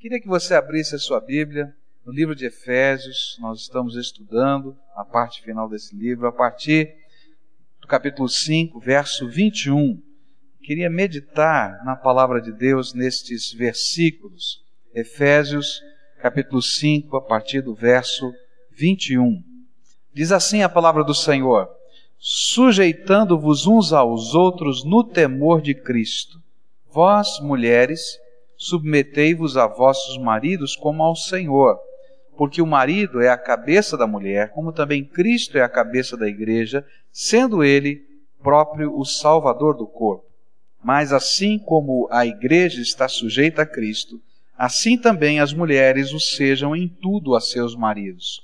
Queria que você abrisse a sua Bíblia no livro de Efésios, nós estamos estudando a parte final desse livro, a partir do capítulo 5, verso 21. Queria meditar na palavra de Deus nestes versículos. Efésios, capítulo 5, a partir do verso 21. Diz assim a palavra do Senhor: sujeitando-vos uns aos outros no temor de Cristo. Vós, mulheres, submetei-vos a vossos maridos como ao Senhor porque o marido é a cabeça da mulher, como também Cristo é a cabeça da igreja, sendo ele próprio o salvador do corpo. Mas assim como a igreja está sujeita a Cristo, assim também as mulheres o sejam em tudo a seus maridos.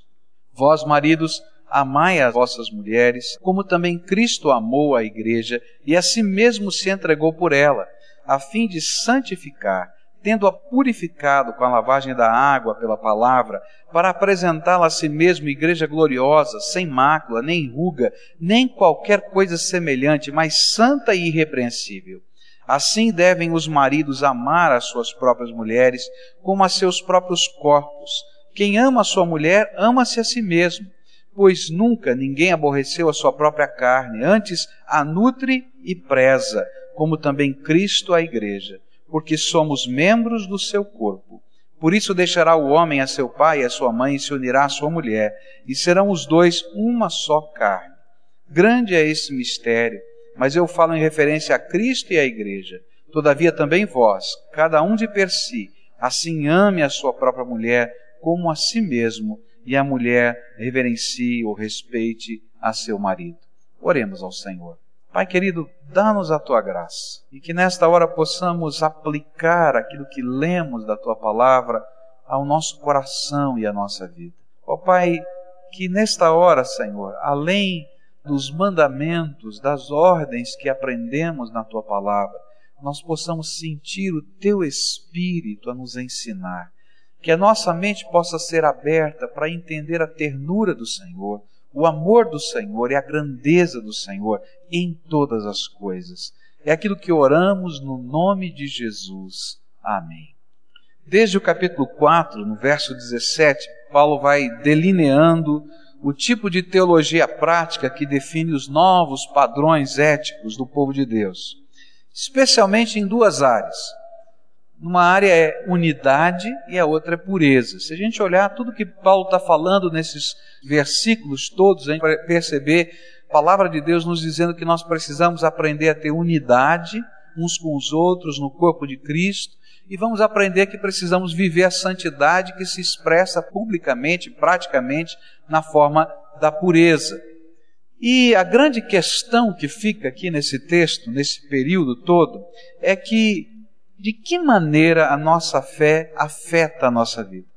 Vós, maridos, amai as vossas mulheres, como também Cristo amou a igreja e a si mesmo se entregou por ela, a fim de santificar tendo-a purificado com a lavagem da água pela palavra, para apresentá-la a si mesmo igreja gloriosa, sem mácula, nem ruga, nem qualquer coisa semelhante, mas santa e irrepreensível. Assim devem os maridos amar as suas próprias mulheres, como a seus próprios corpos. Quem ama a sua mulher, ama-se a si mesmo, pois nunca ninguém aborreceu a sua própria carne, antes a nutre e preza, como também Cristo a igreja porque somos membros do seu corpo. Por isso deixará o homem a seu pai e a sua mãe e se unirá à sua mulher, e serão os dois uma só carne. Grande é esse mistério, mas eu falo em referência a Cristo e à igreja. Todavia também vós, cada um de per si, assim ame a sua própria mulher como a si mesmo, e a mulher reverencie ou respeite a seu marido. Oremos ao Senhor. Pai querido, dá-nos a tua graça e que nesta hora possamos aplicar aquilo que lemos da tua palavra ao nosso coração e à nossa vida. Ó oh, Pai, que nesta hora, Senhor, além dos mandamentos, das ordens que aprendemos na tua palavra, nós possamos sentir o teu Espírito a nos ensinar, que a nossa mente possa ser aberta para entender a ternura do Senhor o amor do Senhor e a grandeza do Senhor em todas as coisas. É aquilo que oramos no nome de Jesus. Amém. Desde o capítulo 4, no verso 17, Paulo vai delineando o tipo de teologia prática que define os novos padrões éticos do povo de Deus, especialmente em duas áreas. Uma área é unidade e a outra é pureza. Se a gente olhar tudo que Paulo está falando nesses versículos todos, a gente vai perceber a palavra de Deus nos dizendo que nós precisamos aprender a ter unidade uns com os outros no corpo de Cristo e vamos aprender que precisamos viver a santidade que se expressa publicamente, praticamente, na forma da pureza. E a grande questão que fica aqui nesse texto, nesse período todo, é que de que maneira a nossa fé afeta a nossa vida.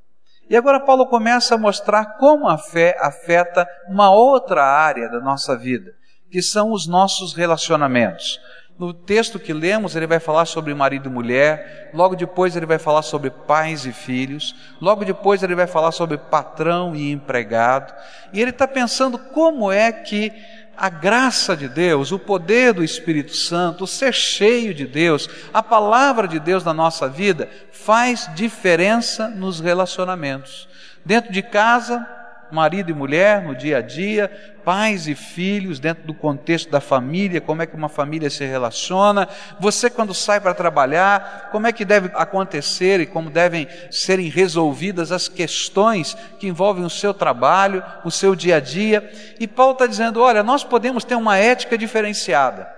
E agora Paulo começa a mostrar como a fé afeta uma outra área da nossa vida, que são os nossos relacionamentos. No texto que lemos, ele vai falar sobre marido e mulher, logo depois ele vai falar sobre pais e filhos, logo depois ele vai falar sobre patrão e empregado, e ele está pensando como é que a graça de Deus, o poder do Espírito Santo, o ser cheio de Deus, a palavra de Deus na nossa vida faz diferença nos relacionamentos. Dentro de casa, marido e mulher no dia a dia, pais e filhos dentro do contexto da família, como é que uma família se relaciona, você quando sai para trabalhar, como é que deve acontecer e como devem serem resolvidas as questões que envolvem o seu trabalho, o seu dia a dia. E Paulo está dizendo: olha, nós podemos ter uma ética diferenciada,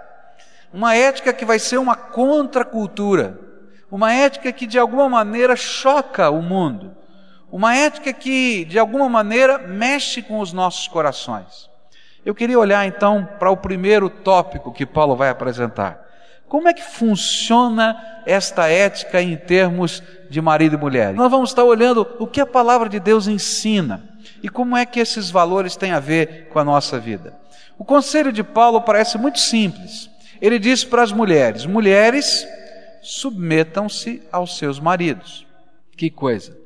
uma ética que vai ser uma contracultura, uma ética que de alguma maneira choca o mundo uma ética que, de alguma maneira, mexe com os nossos corações. Eu queria olhar então para o primeiro tópico que Paulo vai apresentar. Como é que funciona esta ética em termos de marido e mulher? Nós vamos estar olhando o que a palavra de Deus ensina e como é que esses valores têm a ver com a nossa vida. O conselho de Paulo parece muito simples. Ele diz para as mulheres: mulheres, submetam-se aos seus maridos. Que coisa!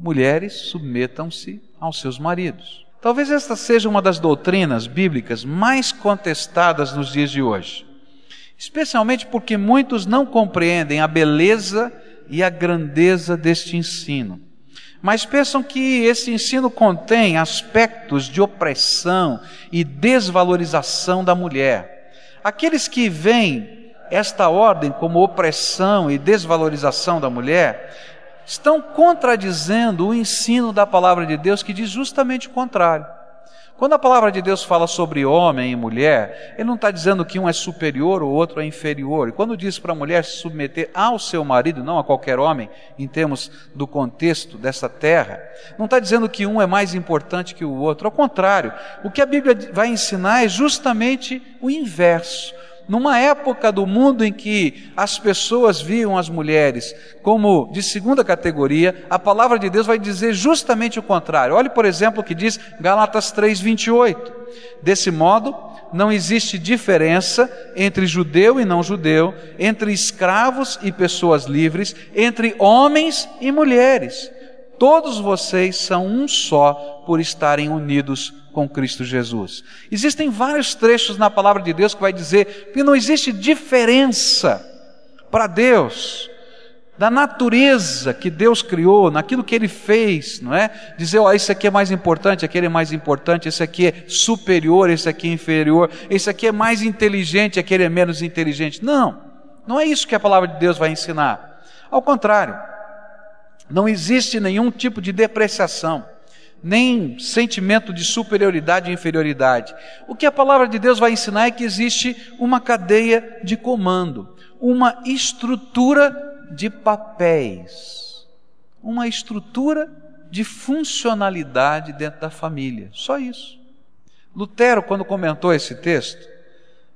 Mulheres submetam-se aos seus maridos. Talvez esta seja uma das doutrinas bíblicas mais contestadas nos dias de hoje, especialmente porque muitos não compreendem a beleza e a grandeza deste ensino. Mas pensam que esse ensino contém aspectos de opressão e desvalorização da mulher. Aqueles que veem esta ordem como opressão e desvalorização da mulher estão contradizendo o ensino da palavra de Deus que diz justamente o contrário. Quando a palavra de Deus fala sobre homem e mulher, ele não está dizendo que um é superior ou outro é inferior. E quando diz para a mulher se submeter ao seu marido, não a qualquer homem, em termos do contexto dessa terra, não está dizendo que um é mais importante que o outro. Ao contrário, o que a Bíblia vai ensinar é justamente o inverso numa época do mundo em que as pessoas viam as mulheres como de segunda categoria, a palavra de Deus vai dizer justamente o contrário. Olhe, por exemplo, o que diz Galatas 3:28. Desse modo, não existe diferença entre judeu e não judeu, entre escravos e pessoas livres, entre homens e mulheres. Todos vocês são um só por estarem unidos com Cristo Jesus. Existem vários trechos na palavra de Deus que vai dizer que não existe diferença para Deus da natureza que Deus criou, naquilo que Ele fez, não é? Dizer, ó, esse aqui é mais importante, aquele é mais importante, esse aqui é superior, esse aqui é inferior, esse aqui é mais inteligente, aquele é menos inteligente. Não, não é isso que a palavra de Deus vai ensinar. Ao contrário, não existe nenhum tipo de depreciação nem sentimento de superioridade e inferioridade. O que a palavra de Deus vai ensinar é que existe uma cadeia de comando, uma estrutura de papéis, uma estrutura de funcionalidade dentro da família. Só isso. Lutero, quando comentou esse texto,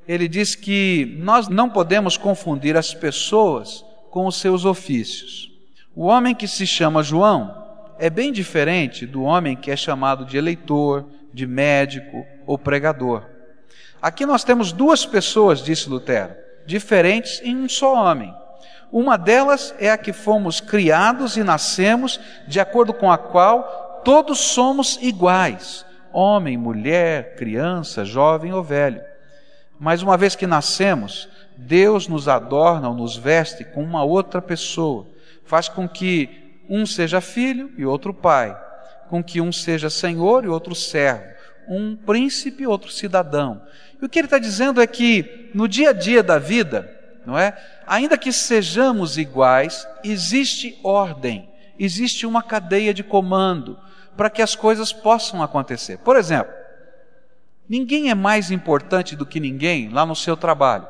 ele diz que nós não podemos confundir as pessoas com os seus ofícios. O homem que se chama João é bem diferente do homem que é chamado de eleitor, de médico ou pregador. Aqui nós temos duas pessoas, disse Lutero, diferentes em um só homem. Uma delas é a que fomos criados e nascemos, de acordo com a qual todos somos iguais: homem, mulher, criança, jovem ou velho. Mas uma vez que nascemos, Deus nos adorna ou nos veste com uma outra pessoa, faz com que um seja filho e outro pai, com que um seja senhor e outro servo, um príncipe e outro cidadão. E o que ele está dizendo é que no dia a dia da vida, não é? Ainda que sejamos iguais, existe ordem, existe uma cadeia de comando para que as coisas possam acontecer. Por exemplo, ninguém é mais importante do que ninguém lá no seu trabalho.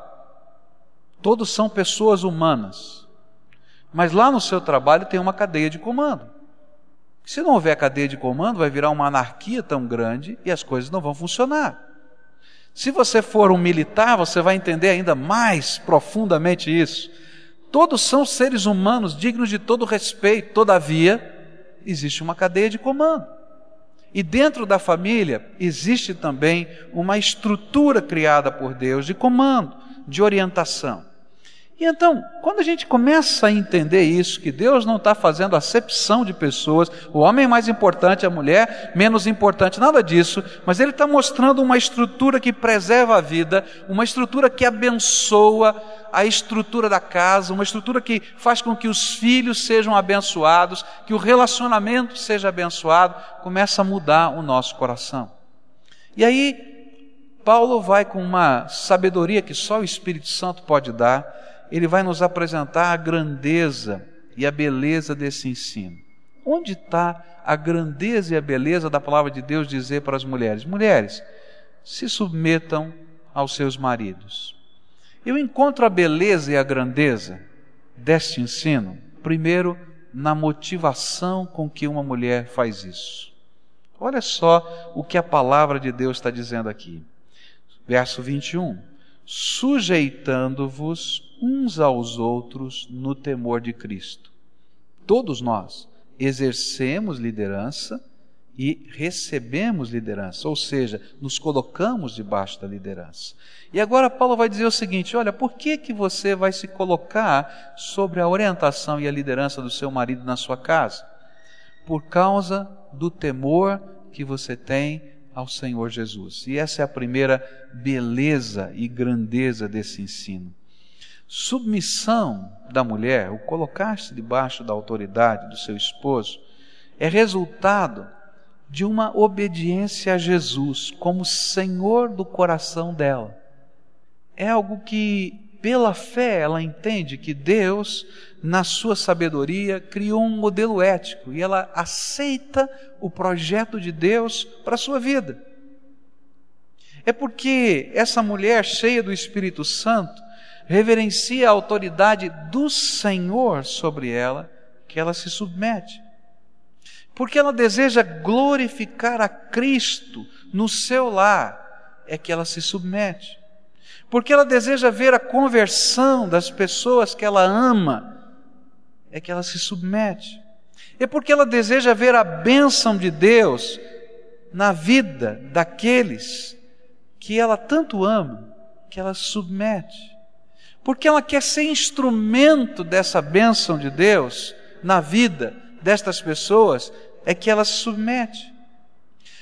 Todos são pessoas humanas. Mas lá no seu trabalho tem uma cadeia de comando. Se não houver cadeia de comando, vai virar uma anarquia tão grande e as coisas não vão funcionar. Se você for um militar, você vai entender ainda mais profundamente isso. Todos são seres humanos dignos de todo respeito, todavia, existe uma cadeia de comando. E dentro da família existe também uma estrutura criada por Deus de comando, de orientação. E então, quando a gente começa a entender isso, que Deus não está fazendo acepção de pessoas, o homem é mais importante, a mulher menos importante, nada disso, mas Ele está mostrando uma estrutura que preserva a vida, uma estrutura que abençoa a estrutura da casa, uma estrutura que faz com que os filhos sejam abençoados, que o relacionamento seja abençoado, começa a mudar o nosso coração. E aí, Paulo vai com uma sabedoria que só o Espírito Santo pode dar ele vai nos apresentar a grandeza e a beleza desse ensino. Onde está a grandeza e a beleza da palavra de Deus dizer para as mulheres? Mulheres, se submetam aos seus maridos. Eu encontro a beleza e a grandeza deste ensino, primeiro, na motivação com que uma mulher faz isso. Olha só o que a palavra de Deus está dizendo aqui. Verso 21 sujeitando-vos uns aos outros no temor de Cristo. Todos nós exercemos liderança e recebemos liderança, ou seja, nos colocamos debaixo da liderança. E agora Paulo vai dizer o seguinte: olha, por que que você vai se colocar sobre a orientação e a liderança do seu marido na sua casa? Por causa do temor que você tem ao Senhor Jesus. E essa é a primeira beleza e grandeza desse ensino. Submissão da mulher, o colocar-se debaixo da autoridade do seu esposo, é resultado de uma obediência a Jesus como Senhor do coração dela. É algo que, pela fé, ela entende que Deus, na sua sabedoria, criou um modelo ético e ela aceita o projeto de Deus para a sua vida. É porque essa mulher cheia do Espírito Santo reverencia a autoridade do Senhor sobre ela que ela se submete. Porque ela deseja glorificar a Cristo no seu lar, é que ela se submete. Porque ela deseja ver a conversão das pessoas que ela ama, é que ela se submete. É porque ela deseja ver a bênção de Deus na vida daqueles que ela tanto ama, que ela submete. Porque ela quer ser instrumento dessa bênção de Deus na vida destas pessoas, é que ela se submete.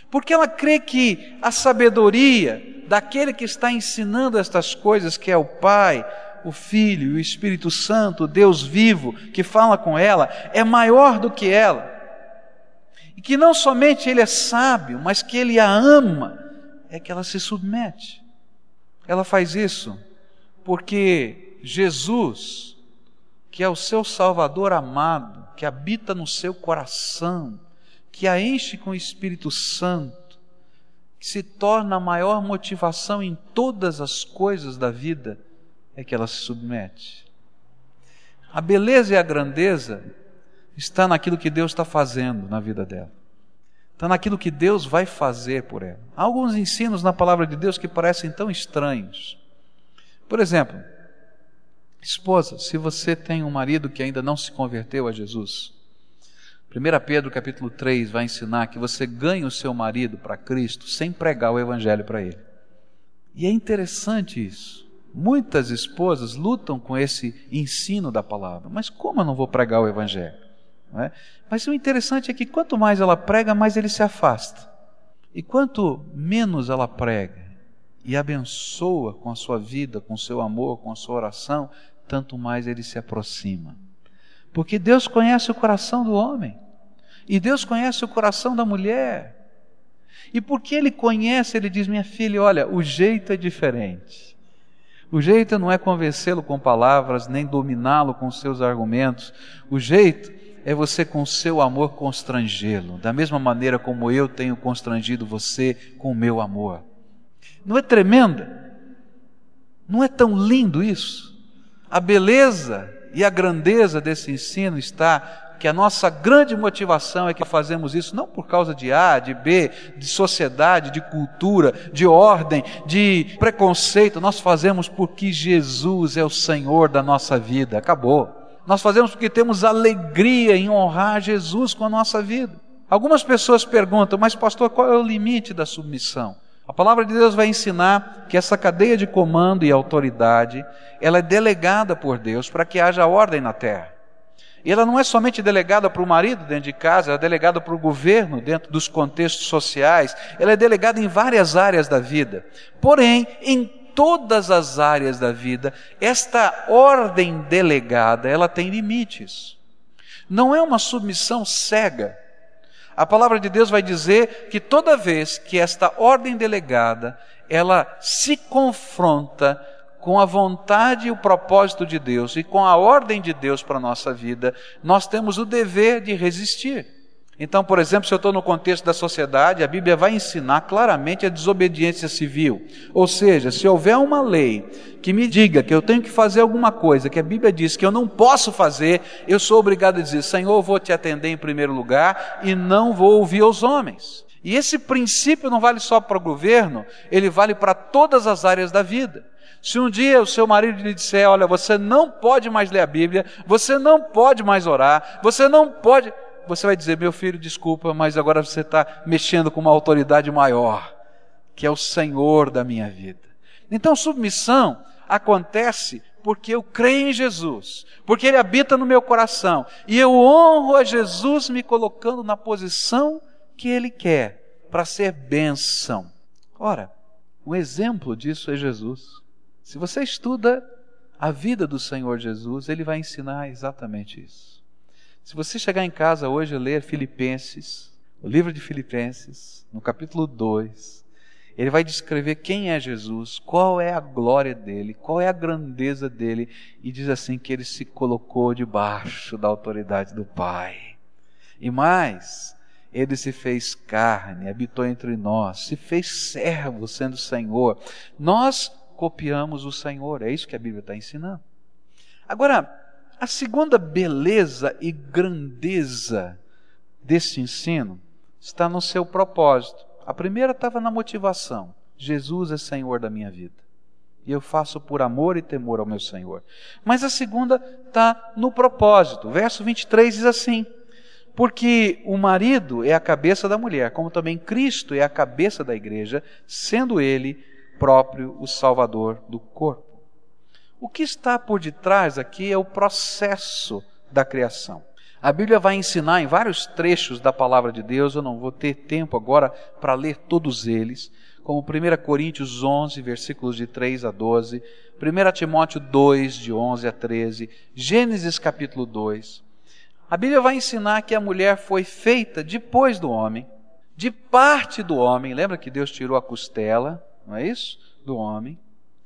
Porque ela crê que a sabedoria daquele que está ensinando estas coisas, que é o Pai, o Filho o Espírito Santo, Deus vivo, que fala com ela, é maior do que ela. E que não somente ele é sábio, mas que ele a ama é que ela se submete. Ela faz isso porque Jesus, que é o seu Salvador amado, que habita no seu coração, que a enche com o Espírito Santo, que se torna a maior motivação em todas as coisas da vida, é que ela se submete. A beleza e a grandeza está naquilo que Deus está fazendo na vida dela está naquilo que Deus vai fazer por ela. Há alguns ensinos na palavra de Deus que parecem tão estranhos. Por exemplo, esposa, se você tem um marido que ainda não se converteu a Jesus, 1 Pedro capítulo 3 vai ensinar que você ganha o seu marido para Cristo sem pregar o evangelho para ele. E é interessante isso. Muitas esposas lutam com esse ensino da palavra, mas como eu não vou pregar o evangelho? É? Mas o interessante é que quanto mais ela prega, mais ele se afasta. E quanto menos ela prega e abençoa com a sua vida, com o seu amor, com a sua oração, tanto mais ele se aproxima. Porque Deus conhece o coração do homem. E Deus conhece o coração da mulher. E porque Ele conhece, Ele diz: Minha filha, olha, o jeito é diferente. O jeito não é convencê-lo com palavras, nem dominá-lo com seus argumentos. O jeito é você com o seu amor constrangê-lo, da mesma maneira como eu tenho constrangido você com o meu amor. Não é tremenda? Não é tão lindo isso? A beleza e a grandeza desse ensino está que a nossa grande motivação é que fazemos isso não por causa de A, de B, de sociedade, de cultura, de ordem, de preconceito, nós fazemos porque Jesus é o Senhor da nossa vida. Acabou. Nós fazemos porque temos alegria em honrar Jesus com a nossa vida. Algumas pessoas perguntam, mas pastor, qual é o limite da submissão? A palavra de Deus vai ensinar que essa cadeia de comando e autoridade, ela é delegada por Deus para que haja ordem na terra. E ela não é somente delegada para o marido dentro de casa, ela é delegada para o governo dentro dos contextos sociais, ela é delegada em várias áreas da vida. Porém, em todas as áreas da vida, esta ordem delegada, ela tem limites. Não é uma submissão cega. A palavra de Deus vai dizer que toda vez que esta ordem delegada, ela se confronta com a vontade e o propósito de Deus e com a ordem de Deus para a nossa vida, nós temos o dever de resistir. Então, por exemplo, se eu estou no contexto da sociedade, a Bíblia vai ensinar claramente a desobediência civil. Ou seja, se houver uma lei que me diga que eu tenho que fazer alguma coisa, que a Bíblia diz que eu não posso fazer, eu sou obrigado a dizer: Senhor, vou te atender em primeiro lugar e não vou ouvir os homens. E esse princípio não vale só para o governo, ele vale para todas as áreas da vida. Se um dia o seu marido lhe disser: Olha, você não pode mais ler a Bíblia, você não pode mais orar, você não pode você vai dizer: meu filho, desculpa, mas agora você está mexendo com uma autoridade maior, que é o Senhor da minha vida. Então, submissão acontece porque eu creio em Jesus, porque Ele habita no meu coração, e eu honro a Jesus me colocando na posição que Ele quer, para ser bênção. Ora, um exemplo disso é Jesus. Se você estuda a vida do Senhor Jesus, ele vai ensinar exatamente isso. Se você chegar em casa hoje e ler Filipenses, o livro de Filipenses, no capítulo 2, ele vai descrever quem é Jesus, qual é a glória dele, qual é a grandeza dele, e diz assim que ele se colocou debaixo da autoridade do Pai. E mais, ele se fez carne, habitou entre nós, se fez servo sendo Senhor. Nós copiamos o Senhor, é isso que a Bíblia está ensinando. Agora, a segunda beleza e grandeza desse ensino está no seu propósito. A primeira estava na motivação: Jesus é Senhor da minha vida. E eu faço por amor e temor ao meu Senhor. Mas a segunda está no propósito. Verso 23 diz assim: Porque o marido é a cabeça da mulher, como também Cristo é a cabeça da igreja, sendo ele próprio o Salvador do corpo. O que está por detrás aqui é o processo da criação. A Bíblia vai ensinar em vários trechos da palavra de Deus, eu não vou ter tempo agora para ler todos eles, como 1 Coríntios 11, versículos de 3 a 12, 1 Timóteo 2, de 11 a 13, Gênesis capítulo 2. A Bíblia vai ensinar que a mulher foi feita depois do homem, de parte do homem, lembra que Deus tirou a costela, não é isso? Do homem.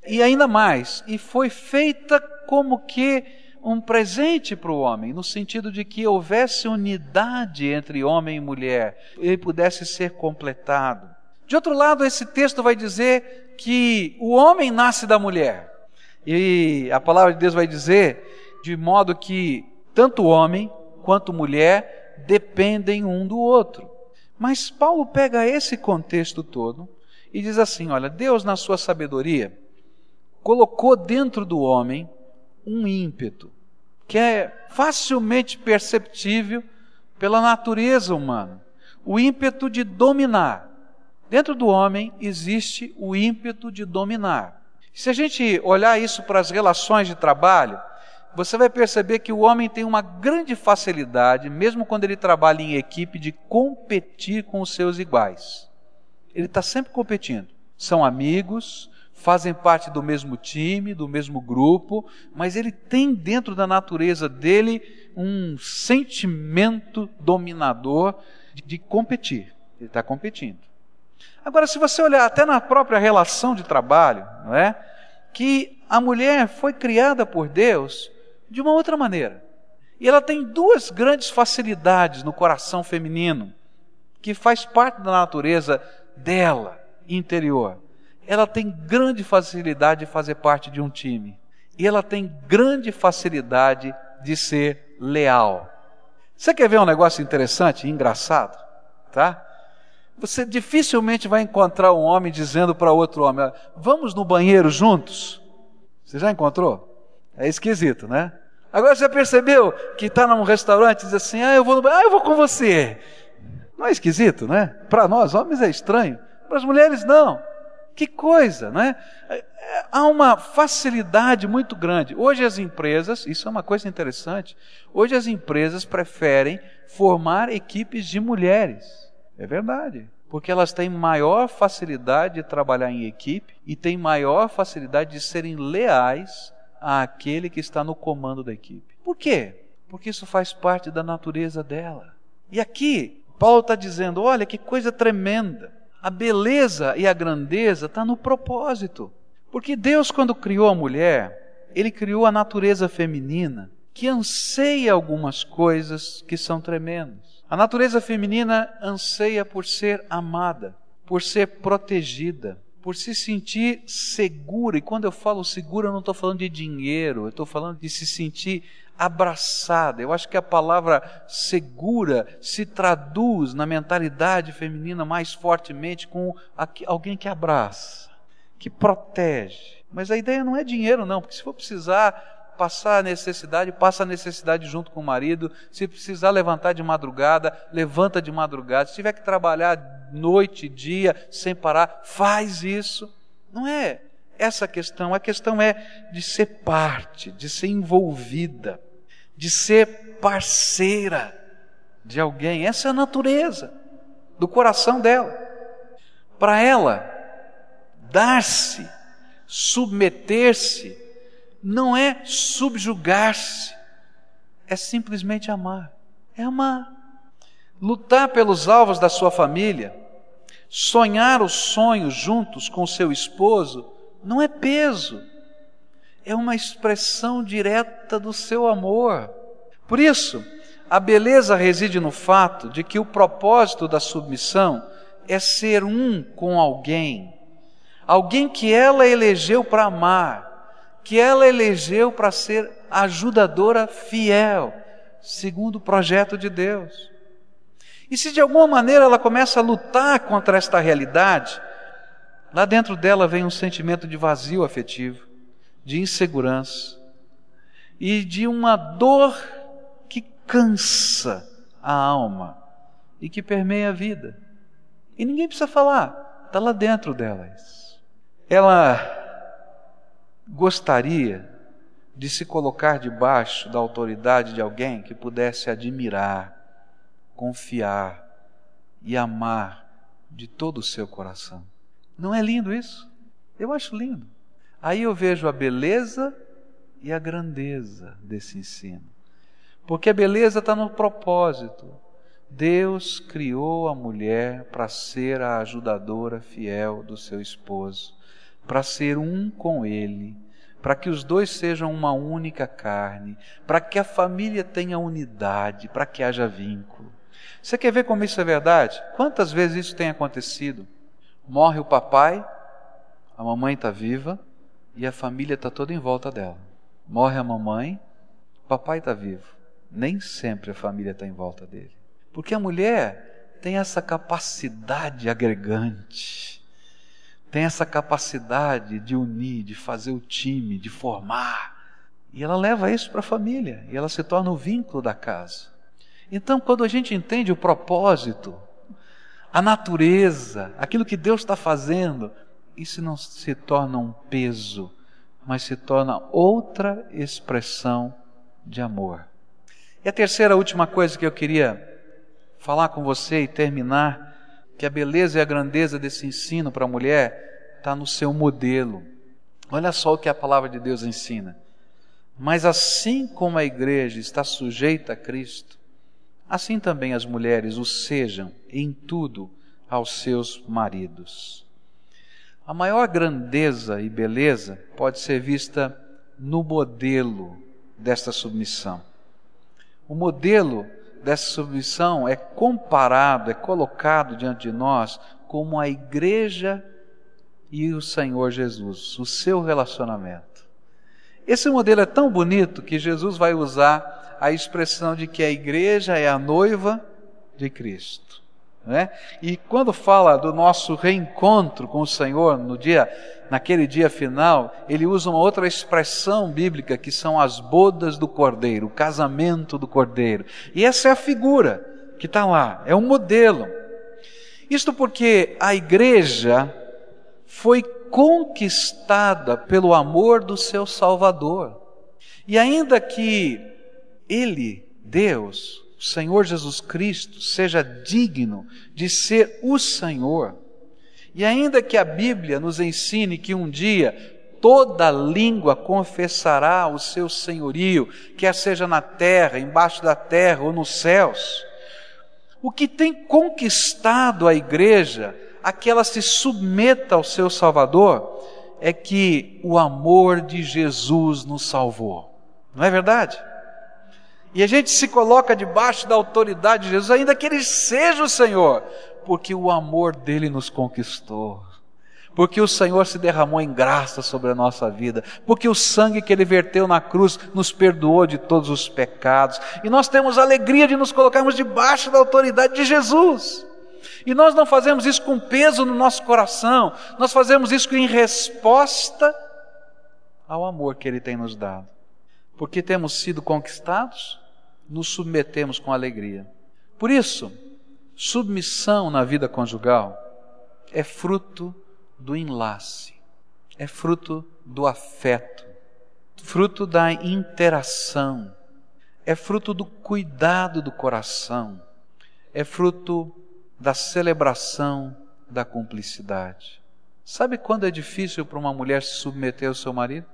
E ainda mais, e foi feita como que um presente para o homem, no sentido de que houvesse unidade entre homem e mulher, ele pudesse ser completado. De outro lado, esse texto vai dizer que o homem nasce da mulher. E a palavra de Deus vai dizer de modo que tanto o homem quanto mulher dependem um do outro. Mas Paulo pega esse contexto todo e diz assim: olha, Deus, na sua sabedoria, colocou dentro do homem um ímpeto que é facilmente perceptível pela natureza humana o ímpeto de dominar. Dentro do homem existe o ímpeto de dominar. Se a gente olhar isso para as relações de trabalho, você vai perceber que o homem tem uma grande facilidade, mesmo quando ele trabalha em equipe, de competir com os seus iguais. Ele está sempre competindo. São amigos, fazem parte do mesmo time, do mesmo grupo, mas ele tem dentro da natureza dele um sentimento dominador de, competir. Ele está competindo. Agora, se você olhar até na própria relação de trabalho, não é? Que a mulher foi criada por Deus de uma outra maneira. E ela tem duas grandes facilidades no coração feminino, que faz parte da natureza dela interior ela tem grande facilidade de fazer parte de um time. E ela tem grande facilidade de ser leal. Você quer ver um negócio interessante, engraçado, tá? Você dificilmente vai encontrar um homem dizendo para outro homem: "Vamos no banheiro juntos". Você já encontrou? É esquisito, né? Agora você percebeu que está num restaurante e diz assim: "Ah, eu vou no banheiro, ah, eu vou com você". Não é esquisito, né? Para nós homens é estranho, para as mulheres não. Que coisa, não é? Há uma facilidade muito grande. Hoje as empresas, isso é uma coisa interessante, hoje as empresas preferem formar equipes de mulheres. É verdade. Porque elas têm maior facilidade de trabalhar em equipe e têm maior facilidade de serem leais àquele que está no comando da equipe. Por quê? Porque isso faz parte da natureza dela. E aqui, Paulo está dizendo: olha que coisa tremenda. A beleza e a grandeza está no propósito. Porque Deus, quando criou a mulher, Ele criou a natureza feminina, que anseia algumas coisas que são tremendas. A natureza feminina anseia por ser amada, por ser protegida, por se sentir segura. E quando eu falo segura, eu não estou falando de dinheiro, eu estou falando de se sentir abraçada. Eu acho que a palavra segura se traduz na mentalidade feminina mais fortemente com alguém que abraça, que protege. Mas a ideia não é dinheiro, não, porque se for precisar passar a necessidade, passa a necessidade junto com o marido. Se precisar levantar de madrugada, levanta de madrugada. Se tiver que trabalhar noite e dia sem parar, faz isso. Não é essa a questão. A questão é de ser parte, de ser envolvida de ser parceira de alguém. Essa é a natureza do coração dela. Para ela, dar-se, submeter-se, não é subjugar-se, é simplesmente amar. É amar. Lutar pelos alvos da sua família, sonhar os sonhos juntos com seu esposo, não é peso, é uma expressão direta do seu amor. Por isso, a beleza reside no fato de que o propósito da submissão é ser um com alguém, alguém que ela elegeu para amar, que ela elegeu para ser ajudadora fiel, segundo o projeto de Deus. E se de alguma maneira ela começa a lutar contra esta realidade, lá dentro dela vem um sentimento de vazio afetivo, de insegurança e de uma dor que cansa a alma e que permeia a vida. E ninguém precisa falar, está lá dentro delas. Ela gostaria de se colocar debaixo da autoridade de alguém que pudesse admirar, confiar e amar de todo o seu coração. Não é lindo isso? Eu acho lindo. Aí eu vejo a beleza e a grandeza desse ensino. Porque a beleza está no propósito. Deus criou a mulher para ser a ajudadora fiel do seu esposo, para ser um com ele, para que os dois sejam uma única carne, para que a família tenha unidade, para que haja vínculo. Você quer ver como isso é verdade? Quantas vezes isso tem acontecido? Morre o papai, a mamãe está viva e a família está toda em volta dela. Morre a mamãe, papai está vivo. Nem sempre a família está em volta dele. Porque a mulher tem essa capacidade agregante, tem essa capacidade de unir, de fazer o time, de formar. E ela leva isso para a família, e ela se torna o vínculo da casa. Então, quando a gente entende o propósito, a natureza, aquilo que Deus está fazendo, isso não se torna um peso, mas se torna outra expressão de amor. E a terceira, última coisa que eu queria falar com você e terminar, que a beleza e a grandeza desse ensino para a mulher está no seu modelo. Olha só o que a palavra de Deus ensina. Mas assim como a igreja está sujeita a Cristo, assim também as mulheres o sejam em tudo aos seus maridos. A maior grandeza e beleza pode ser vista no modelo desta submissão. O modelo dessa submissão é comparado, é colocado diante de nós como a igreja e o Senhor Jesus, o seu relacionamento. Esse modelo é tão bonito que Jesus vai usar a expressão de que a igreja é a noiva de Cristo. Né? E quando fala do nosso reencontro com o Senhor no dia, naquele dia final, ele usa uma outra expressão bíblica que são as bodas do Cordeiro, o casamento do Cordeiro. E essa é a figura que está lá, é um modelo. Isto porque a igreja foi conquistada pelo amor do seu Salvador. E ainda que ele, Deus, Senhor Jesus Cristo seja digno de ser o Senhor. E ainda que a Bíblia nos ensine que um dia toda língua confessará o seu senhorio, quer seja na terra, embaixo da terra ou nos céus, o que tem conquistado a igreja a que ela se submeta ao seu Salvador é que o amor de Jesus nos salvou. Não é verdade? E a gente se coloca debaixo da autoridade de Jesus, ainda que Ele seja o Senhor, porque o amor dele nos conquistou. Porque o Senhor se derramou em graça sobre a nossa vida, porque o sangue que Ele verteu na cruz nos perdoou de todos os pecados, e nós temos alegria de nos colocarmos debaixo da autoridade de Jesus. E nós não fazemos isso com peso no nosso coração, nós fazemos isso em resposta ao amor que Ele tem nos dado porque temos sido conquistados, nos submetemos com alegria. Por isso, submissão na vida conjugal é fruto do enlace, é fruto do afeto, fruto da interação, é fruto do cuidado do coração, é fruto da celebração da cumplicidade. Sabe quando é difícil para uma mulher se submeter ao seu marido?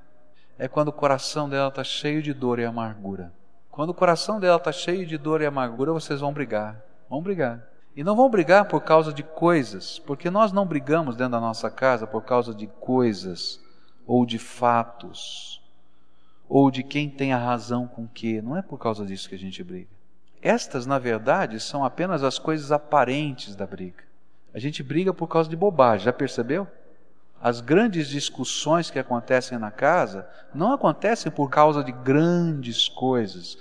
É quando o coração dela está cheio de dor e amargura. Quando o coração dela está cheio de dor e amargura, vocês vão brigar. Vão brigar. E não vão brigar por causa de coisas, porque nós não brigamos dentro da nossa casa por causa de coisas ou de fatos ou de quem tem a razão com que. Não é por causa disso que a gente briga. Estas, na verdade, são apenas as coisas aparentes da briga. A gente briga por causa de bobagem, já percebeu? As grandes discussões que acontecem na casa não acontecem por causa de grandes coisas.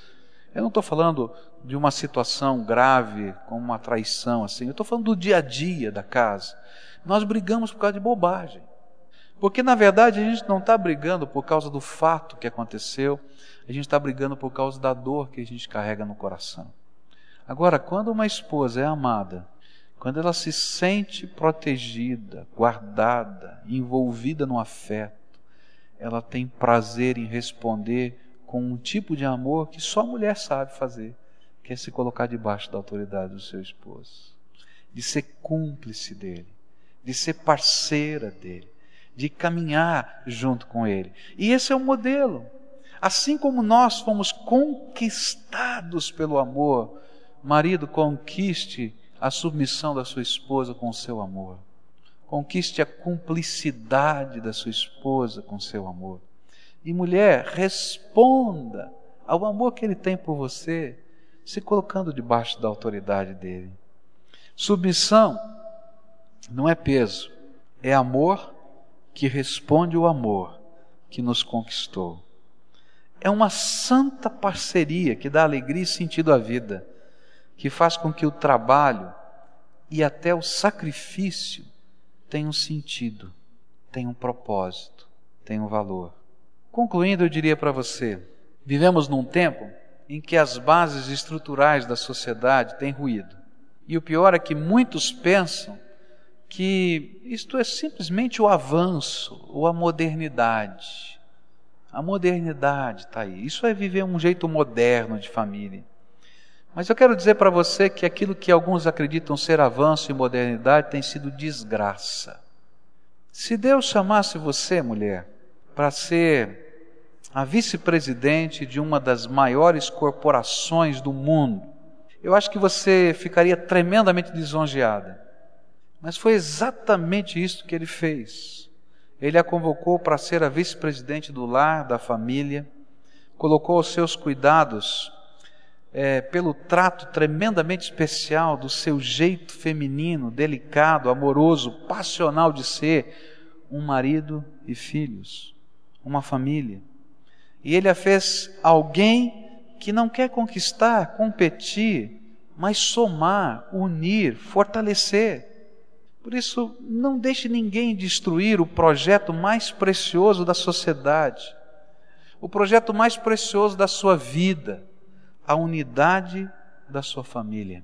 Eu não estou falando de uma situação grave, como uma traição, assim. Eu estou falando do dia a dia da casa. Nós brigamos por causa de bobagem. Porque, na verdade, a gente não está brigando por causa do fato que aconteceu, a gente está brigando por causa da dor que a gente carrega no coração. Agora, quando uma esposa é amada, quando ela se sente protegida, guardada, envolvida no afeto, ela tem prazer em responder com um tipo de amor que só a mulher sabe fazer, que é se colocar debaixo da autoridade do seu esposo, de ser cúmplice dele, de ser parceira dele, de caminhar junto com ele. E esse é o modelo. Assim como nós fomos conquistados pelo amor, marido, conquiste a submissão da sua esposa com o seu amor. Conquiste a cumplicidade da sua esposa com o seu amor. E mulher, responda ao amor que ele tem por você, se colocando debaixo da autoridade dele. Submissão não é peso, é amor que responde o amor que nos conquistou. É uma santa parceria que dá alegria e sentido à vida, que faz com que o trabalho e até o sacrifício tenham sentido, tenham propósito, tenham valor. Concluindo, eu diria para você: vivemos num tempo em que as bases estruturais da sociedade têm ruído. E o pior é que muitos pensam que isto é simplesmente o avanço ou a modernidade. A modernidade está aí. Isso é viver um jeito moderno de família. Mas eu quero dizer para você que aquilo que alguns acreditam ser avanço e modernidade tem sido desgraça. Se Deus chamasse você, mulher, para ser a vice-presidente de uma das maiores corporações do mundo, eu acho que você ficaria tremendamente lisonjeada. Mas foi exatamente isso que ele fez. Ele a convocou para ser a vice-presidente do lar, da família, colocou os seus cuidados é, pelo trato tremendamente especial do seu jeito feminino, delicado, amoroso, passional de ser, um marido e filhos, uma família. E ele a fez alguém que não quer conquistar, competir, mas somar, unir, fortalecer. Por isso, não deixe ninguém destruir o projeto mais precioso da sociedade, o projeto mais precioso da sua vida, a unidade da sua família.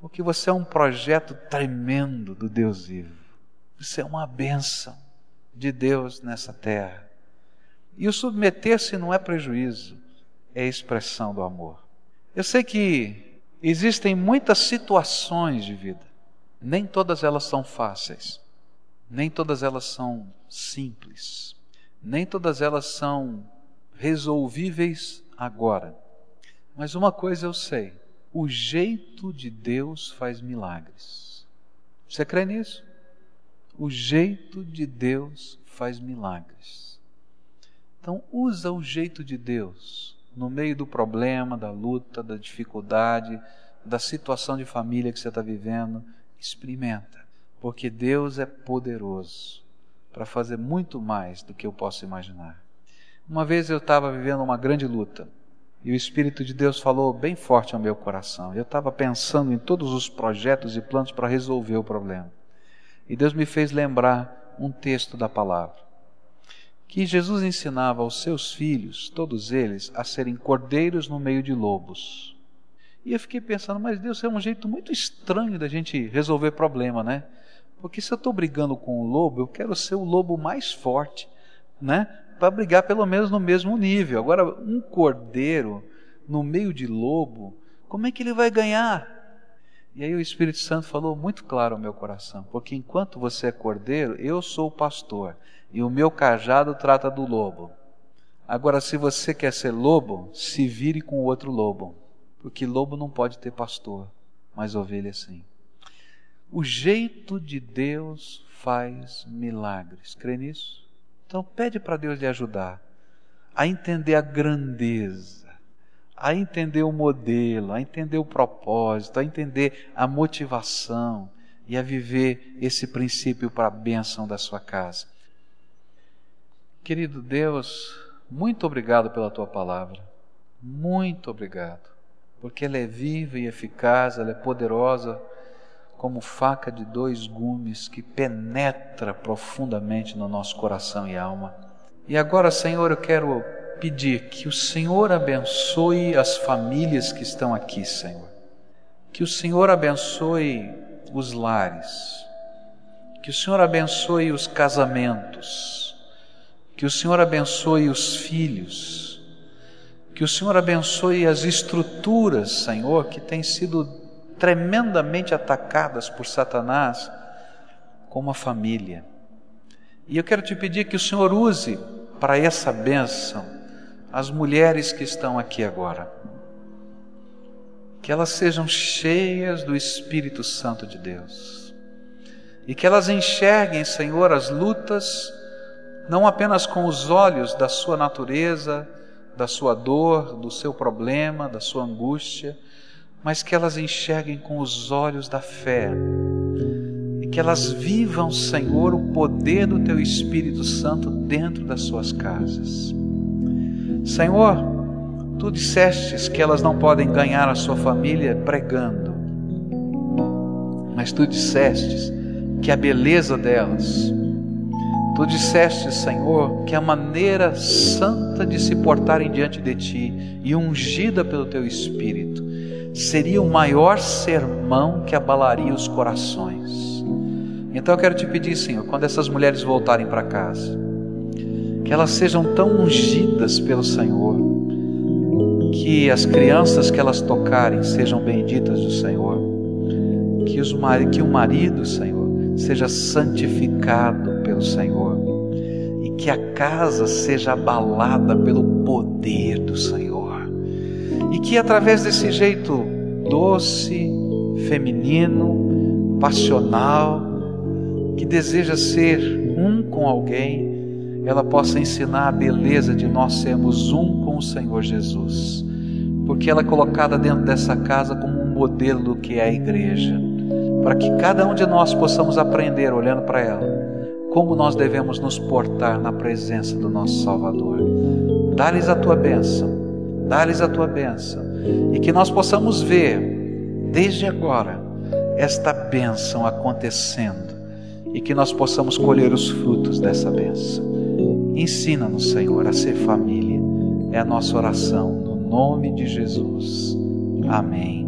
Porque você é um projeto tremendo do Deus vivo. Você é uma bênção de Deus nessa terra. E o submeter-se não é prejuízo, é expressão do amor. Eu sei que existem muitas situações de vida, nem todas elas são fáceis, nem todas elas são simples, nem todas elas são resolvíveis agora. Mas uma coisa eu sei: o jeito de Deus faz milagres. Você crê nisso? O jeito de Deus faz milagres. Então, usa o jeito de Deus no meio do problema, da luta, da dificuldade, da situação de família que você está vivendo. Experimenta, porque Deus é poderoso para fazer muito mais do que eu posso imaginar. Uma vez eu estava vivendo uma grande luta e o Espírito de Deus falou bem forte ao meu coração. Eu estava pensando em todos os projetos e planos para resolver o problema. E Deus me fez lembrar um texto da palavra que Jesus ensinava aos seus filhos, todos eles, a serem cordeiros no meio de lobos. E eu fiquei pensando, mas Deus é um jeito muito estranho da gente resolver problema, né? Porque se eu estou brigando com o lobo, eu quero ser o lobo mais forte, né? Para brigar pelo menos no mesmo nível. Agora, um cordeiro no meio de lobo, como é que ele vai ganhar? E aí o Espírito Santo falou muito claro ao meu coração, porque enquanto você é cordeiro, eu sou o pastor e o meu cajado trata do lobo. Agora, se você quer ser lobo, se vire com o outro lobo, porque lobo não pode ter pastor, mas ovelha sim. O jeito de Deus faz milagres. Crê nisso? Então pede para Deus lhe ajudar a entender a grandeza, a entender o modelo, a entender o propósito, a entender a motivação e a viver esse princípio para a bênção da sua casa. Querido Deus, muito obrigado pela tua palavra. Muito obrigado. Porque ela é viva e eficaz, ela é poderosa como faca de dois gumes que penetra profundamente no nosso coração e alma. E agora, Senhor, eu quero pedir que o Senhor abençoe as famílias que estão aqui, Senhor. Que o Senhor abençoe os lares. Que o Senhor abençoe os casamentos. Que o Senhor abençoe os filhos. Que o Senhor abençoe as estruturas, Senhor, que têm sido tremendamente atacadas por Satanás, como a família. E eu quero te pedir que o Senhor use para essa bênção as mulheres que estão aqui agora. Que elas sejam cheias do Espírito Santo de Deus. E que elas enxerguem, Senhor, as lutas, não apenas com os olhos da sua natureza, da sua dor, do seu problema, da sua angústia, mas que elas enxerguem com os olhos da fé. E que elas vivam, Senhor, o poder do Teu Espírito Santo dentro das suas casas. Senhor, Tu dissestes que elas não podem ganhar a sua família pregando, mas Tu dissestes que a beleza delas, Tu disseste, Senhor, que a maneira santa de se portarem diante de Ti e ungida pelo Teu Espírito, seria o maior sermão que abalaria os corações. Então eu quero te pedir, Senhor, quando essas mulheres voltarem para casa, que elas sejam tão ungidas pelo Senhor, que as crianças que elas tocarem sejam benditas do Senhor, que, os, que o marido, Senhor, seja santificado pelo Senhor, e que a casa seja abalada pelo poder do Senhor e que através desse jeito doce, feminino, passional, que deseja ser um com alguém, ela possa ensinar a beleza de nós sermos um com o Senhor Jesus, porque ela é colocada dentro dessa casa como um modelo do que é a igreja, para que cada um de nós possamos aprender olhando para ela como nós devemos nos portar na presença do nosso Salvador. Dá-lhes a tua bênção dá-lhes a tua bênção e que nós possamos ver desde agora esta bênção acontecendo e que nós possamos colher os frutos dessa bênção. Ensina-nos, Senhor, a ser família. É a nossa oração no nome de Jesus. Amém.